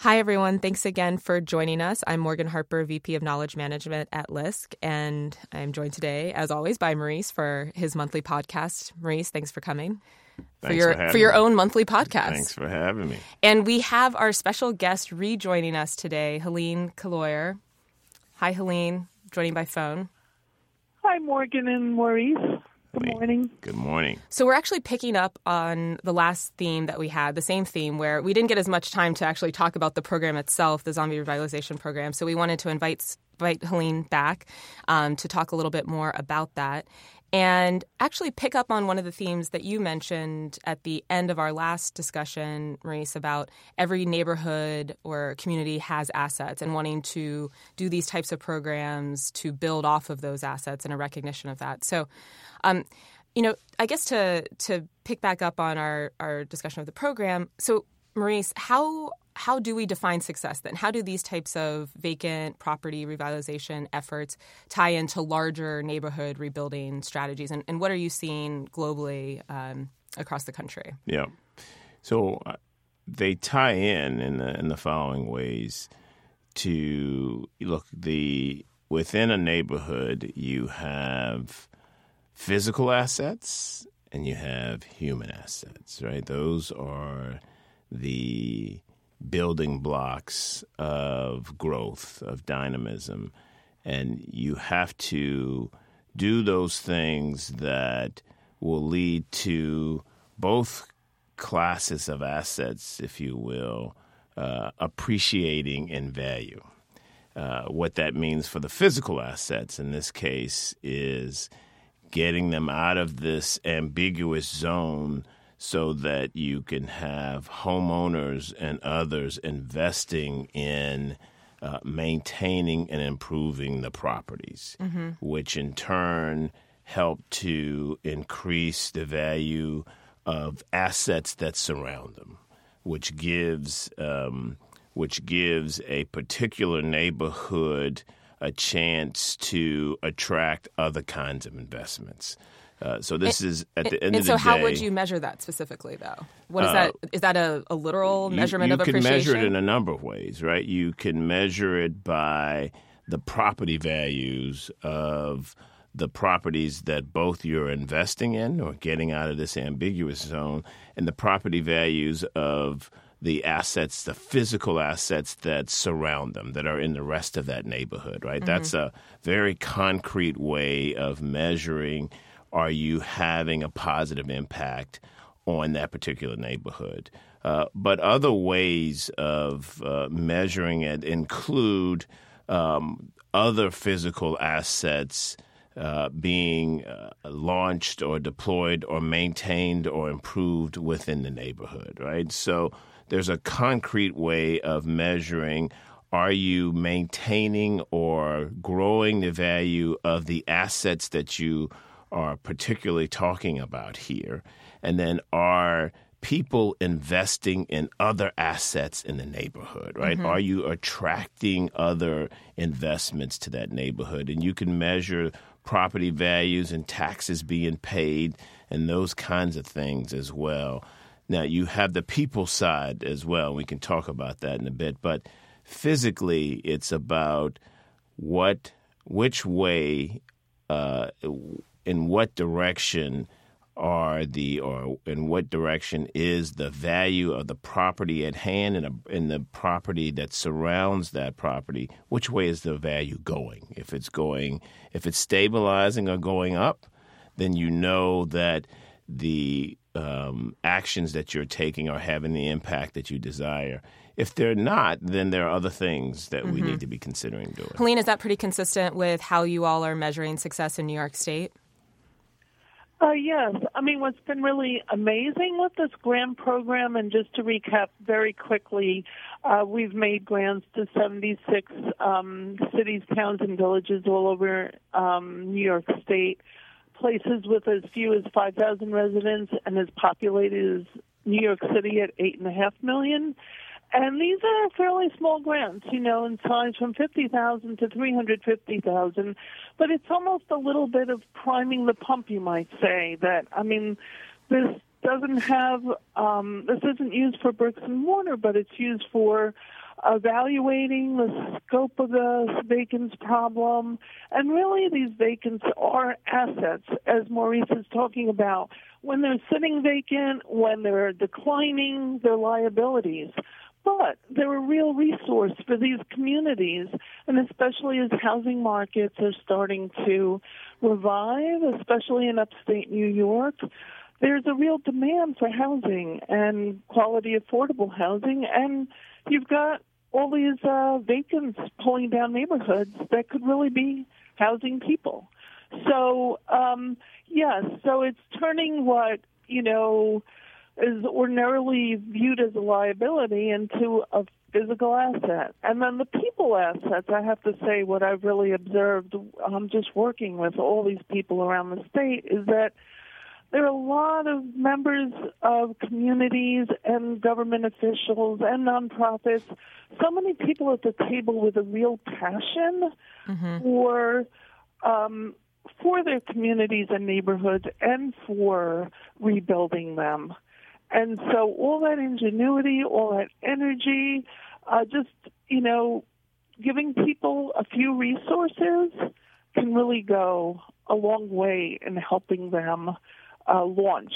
Hi, everyone. Thanks again for joining us. I'm Morgan Harper, VP of Knowledge Management at LISC, and I'm joined today, as always, by Maurice for his monthly podcast. Maurice, thanks for coming. Thanks for your for, for your me. own monthly podcast. Thanks for having me. And we have our special guest rejoining us today, Helene Kaloyer. Hi, Helene, joining by phone. Hi, Morgan and Maurice. Good morning. Good morning. So we're actually picking up on the last theme that we had, the same theme where we didn't get as much time to actually talk about the program itself, the zombie revitalization program. So we wanted to invite invite Helene back um, to talk a little bit more about that. And actually pick up on one of the themes that you mentioned at the end of our last discussion, Maurice, about every neighborhood or community has assets and wanting to do these types of programs to build off of those assets and a recognition of that. So, um, you know, I guess to to pick back up on our, our discussion of the program, so Maurice, how how do we define success then? How do these types of vacant property revitalization efforts tie into larger neighborhood rebuilding strategies? And, and what are you seeing globally um, across the country? Yeah. So uh, they tie in in the in the following ways. To look the within a neighborhood, you have physical assets and you have human assets. Right. Those are the building blocks of growth, of dynamism. And you have to do those things that will lead to both classes of assets, if you will, uh, appreciating in value. Uh, what that means for the physical assets in this case is getting them out of this ambiguous zone so that you can have homeowners and others investing in uh, maintaining and improving the properties, mm-hmm. which in turn help to increase the value of assets that surround them, which gives um, which gives a particular neighborhood a chance to attract other kinds of investments. Uh, so this and, is at the and end of so the day. how would you measure that specifically, though? What is uh, that? Is that a, a literal you, measurement you of can appreciation? measure it in a number of ways, right? You can measure it by the property values of the properties that both you're investing in or getting out of this ambiguous zone, and the property values of the assets, the physical assets that surround them, that are in the rest of that neighborhood, right? Mm-hmm. That's a very concrete way of measuring are you having a positive impact on that particular neighborhood? Uh, but other ways of uh, measuring it include um, other physical assets uh, being uh, launched or deployed or maintained or improved within the neighborhood, right? So there's a concrete way of measuring are you maintaining or growing the value of the assets that you are particularly talking about here? And then are people investing in other assets in the neighborhood, right? Mm-hmm. Are you attracting other investments to that neighborhood? And you can measure property values and taxes being paid and those kinds of things as well. Now, you have the people side as well. We can talk about that in a bit. But physically, it's about what, which way, uh, in what direction are the or in what direction is the value of the property at hand and, a, and the property that surrounds that property which way is the value going if it's going if it's stabilizing or going up then you know that the um, actions that you're taking are having the impact that you desire if they're not, then there are other things that mm-hmm. we need to be considering doing. Helene, is that pretty consistent with how you all are measuring success in New York State? Uh, yes. I mean, what's been really amazing with this grant program, and just to recap very quickly, uh, we've made grants to 76 um, cities, towns, and villages all over um, New York State, places with as few as 5,000 residents and as populated as New York City at 8.5 million. And these are fairly small grants, you know, in size from 50,000 to 350,000, but it's almost a little bit of priming the pump, you might say, that, I mean, this doesn't have, um, this isn't used for bricks and mortar, but it's used for evaluating the scope of the vacants problem. And really, these vacants are assets, as Maurice is talking about. When they're sitting vacant, when they're declining, their liabilities. But they're a real resource for these communities, and especially as housing markets are starting to revive, especially in upstate New York there's a real demand for housing and quality affordable housing and you've got all these uh, vacants pulling down neighborhoods that could really be housing people. So, um, yes, so it's turning what, you know, is ordinarily viewed as a liability into a physical asset. And then the people assets, I have to say, what I've really observed, I'm um, just working with all these people around the state, is that there are a lot of members of communities and government officials and nonprofits, so many people at the table with a real passion mm-hmm. for um, for their communities and neighborhoods and for rebuilding them. And so all that ingenuity, all that energy, uh, just, you know, giving people a few resources can really go a long way in helping them uh, launch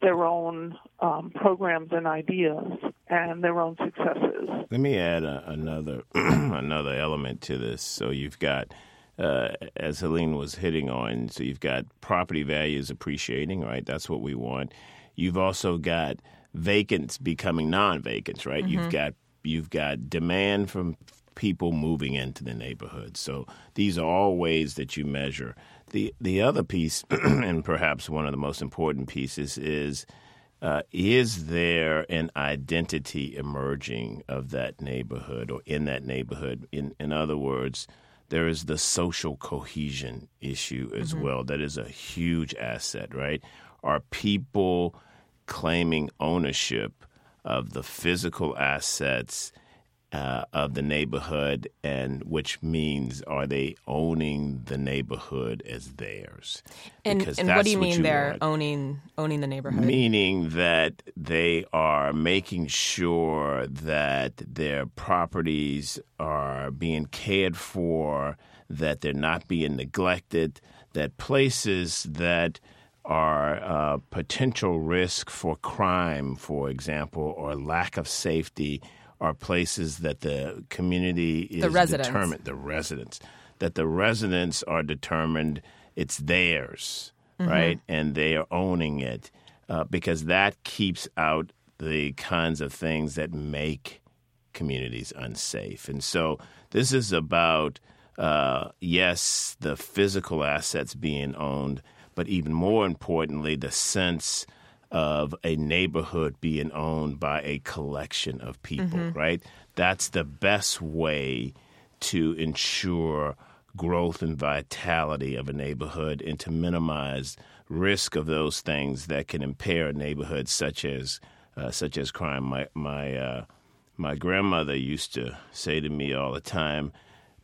their own um, programs and ideas and their own successes. Let me add a, another another element to this. So you've got, uh, as Helene was hitting on, so you've got property values appreciating, right? That's what we want. You've also got vacants becoming non-vacants, right? Mm-hmm. You've got you've got demand from people moving into the neighborhood. So these are all ways that you measure the the other piece, and perhaps one of the most important pieces, is uh, is there an identity emerging of that neighborhood or in that neighborhood? In in other words, there is the social cohesion issue as mm-hmm. well. That is a huge asset, right? Are people claiming ownership of the physical assets uh, of the neighborhood, and which means are they owning the neighborhood as theirs? And, and what do you mean you they're want. owning owning the neighborhood? Meaning that they are making sure that their properties are being cared for, that they're not being neglected, that places that are uh, potential risk for crime, for example, or lack of safety are places that the community is the residents. determined, the residents, that the residents are determined it's theirs, mm-hmm. right? And they are owning it uh, because that keeps out the kinds of things that make communities unsafe. And so this is about, uh, yes, the physical assets being owned, but even more importantly, the sense – of a neighborhood being owned by a collection of people, mm-hmm. right? That's the best way to ensure growth and vitality of a neighborhood and to minimize risk of those things that can impair a neighborhood such as uh, such as crime. My my uh, my grandmother used to say to me all the time,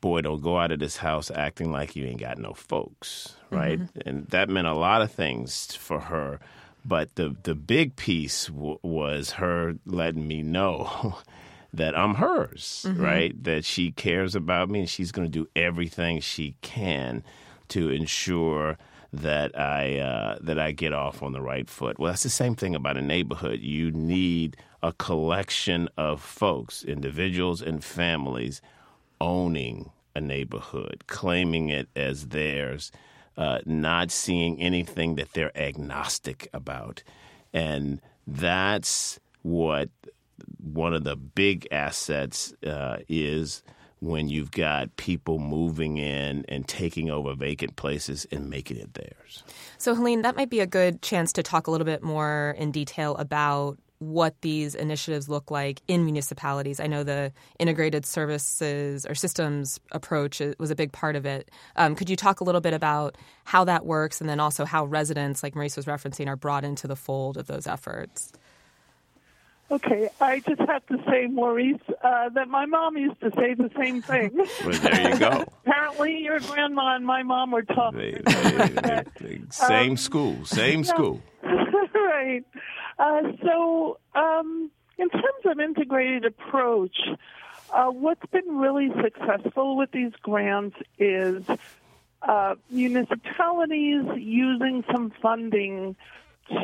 "Boy, don't go out of this house acting like you ain't got no folks." Right, mm-hmm. and that meant a lot of things for her. But the the big piece w- was her letting me know that I'm hers, mm-hmm. right? That she cares about me and she's going to do everything she can to ensure that I uh, that I get off on the right foot. Well, that's the same thing about a neighborhood. You need a collection of folks, individuals and families, owning a neighborhood, claiming it as theirs, uh, not seeing anything that they're agnostic about. And that's what one of the big assets uh, is when you've got people moving in and taking over vacant places and making it theirs. So, Helene, that might be a good chance to talk a little bit more in detail about what these initiatives look like in municipalities. I know the integrated services or systems approach was a big part of it. Um, could you talk a little bit about how that works and then also how residents, like Maurice was referencing, are brought into the fold of those efforts? Okay, I just have to say, Maurice, uh, that my mom used to say the same thing. well, there you go. Apparently, your grandma and my mom were talking. same um, school, same school. right. Uh, so, um, in terms of integrated approach, Uh, what's been really successful with these grants is uh, municipalities using some funding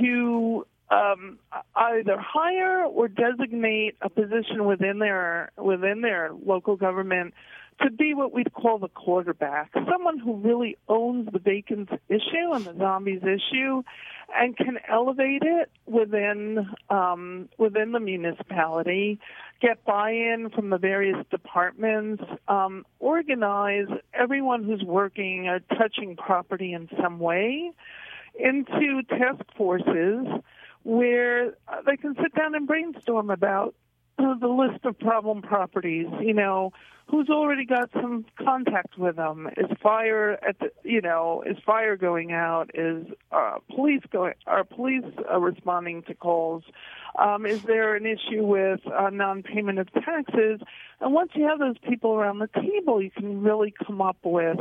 to um, either hire or designate a position within their within their local government to be what we'd call the quarterback, someone who really owns the vacants issue and the zombies issue, and can elevate it within um, within the municipality, get buy-in from the various departments, um, organize everyone who's working or touching property in some way into task forces where they can sit down and brainstorm about the list of problem properties. You know, who's already got some contact with them? Is fire at the, you know, is fire going out? Is uh, police going? Are police uh, responding to calls? Um, is there an issue with uh, non-payment of taxes? And once you have those people around the table, you can really come up with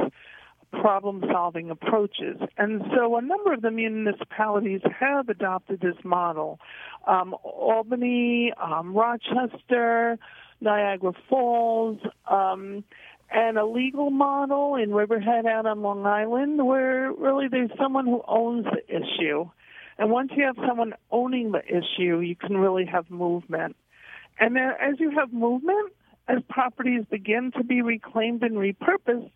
problem solving approaches. And so a number of the municipalities have adopted this model. Um, Albany, um, Rochester, Niagara Falls, um, and a legal model in Riverhead out on Long Island where really there's someone who owns the issue. And once you have someone owning the issue, you can really have movement. And then as you have movement, as properties begin to be reclaimed and repurposed,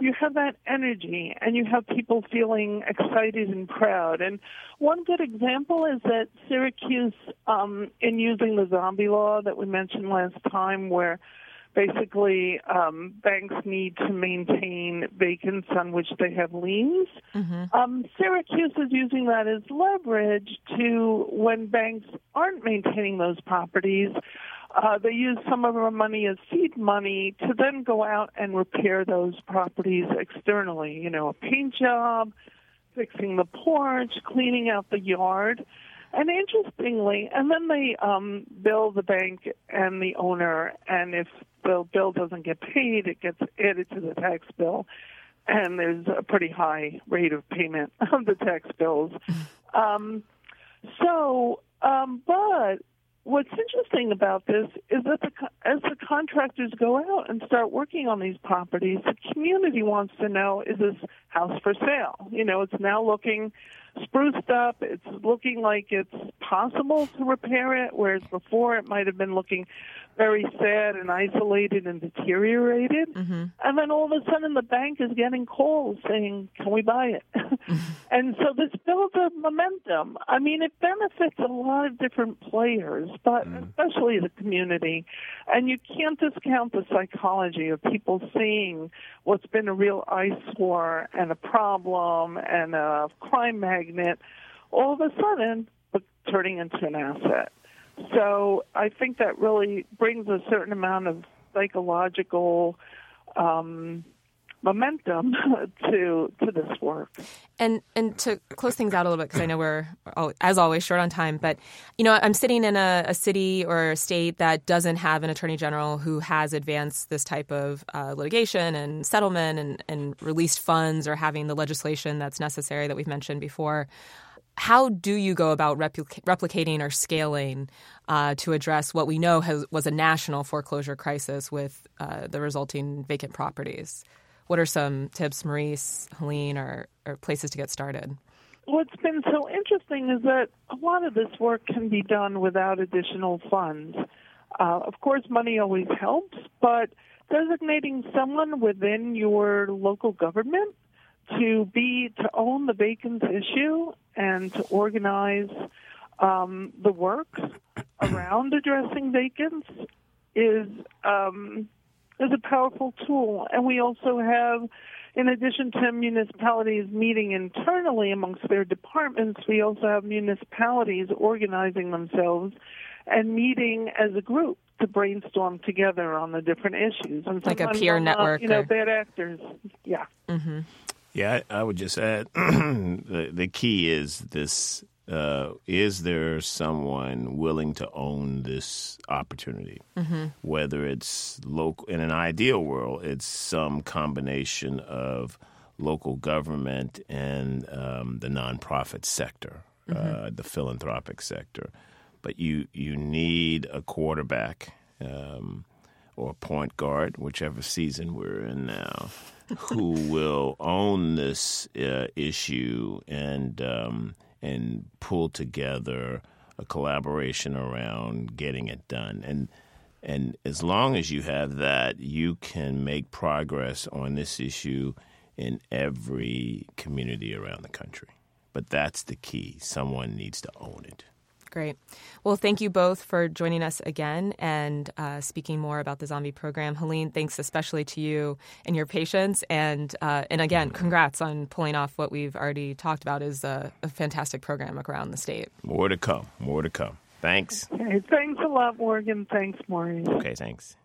you have that energy and you have people feeling excited and proud. And one good example is that Syracuse, um, in using the zombie law that we mentioned last time, where basically um, banks need to maintain vacants on which they have liens. Mm-hmm. Um, Syracuse is using that as leverage to when banks aren't maintaining those properties uh, they use some of our money as seed money to then go out and repair those properties externally. You know, a paint job, fixing the porch, cleaning out the yard. And interestingly, and then they um, bill the bank and the owner, and if the bill doesn't get paid, it gets added to the tax bill, and there's a pretty high rate of payment of the tax bills. Um, so, um, but what's interesting about this is that the, as the contractors go out and start working on these properties, the community wants to know is this house for sale? You know, it's now looking spruced up. It's looking like it's possible to repair it, whereas before it might have been looking very sad and isolated and deteriorated. Mm-hmm. And then all of a sudden the bank is getting calls saying, can we buy it? and so this builds a momentum. I mean, it benefits a lot of different players, but mm. especially the community. And you can't discount the psychology of people seeing what's been a real eyesore and a problem and a crime magnet all of a sudden turning into an asset. So I think that really brings a certain amount of psychological um, momentum to to this work. And and to close things out a little bit because I know we're as always short on time, but you know I'm sitting in a, a, city or a state that doesn't have an attorney general who has advanced this type of uh, litigation and settlement and, and released funds or having the legislation that's necessary that we've mentioned before how do you go about replic- replicating or scaling uh, to address what we know has, was a national foreclosure crisis with uh, the resulting vacant properties? What are some tips, Maurice, Helene, or, or places to get started? What's been so interesting is that a lot of this work can be done without additional funds. Uh, of course, money always helps, but designating someone within your local government to be to own the vacants issue and to organize um, the work around addressing vacants is um, is a powerful tool. And we also have, in addition to municipalities meeting internally amongst their departments, we also have municipalities organizing themselves and meeting as a group to brainstorm together on the different issues. And like a peer network, you know, bad actors. Yeah. Mm-hmm. Yeah, I, I would just add the, the key is this uh, is there someone willing to own this opportunity? Mm-hmm. Whether it's local, in an ideal world, it's some combination of local government and um, the nonprofit sector, uh, mm-hmm. uh, the philanthropic sector. But you you need a quarterback. Um, or point guard, whichever season we're in now, who will own this uh, issue and um, and pull together a collaboration around getting it done. And and as long as you have that, you can make progress on this issue in every community around the country. But that's the key. Someone needs to own it. Great. Well, thank you both for joining us again and uh, speaking more about the zombie program. Helene, thanks especially to you and your patience. And uh, and again, congrats on pulling off what we've already talked about is a, a fantastic program around the state. More to come. More to come. Thanks. Okay, thanks a lot, Morgan. Thanks, Maureen. Okay, thanks.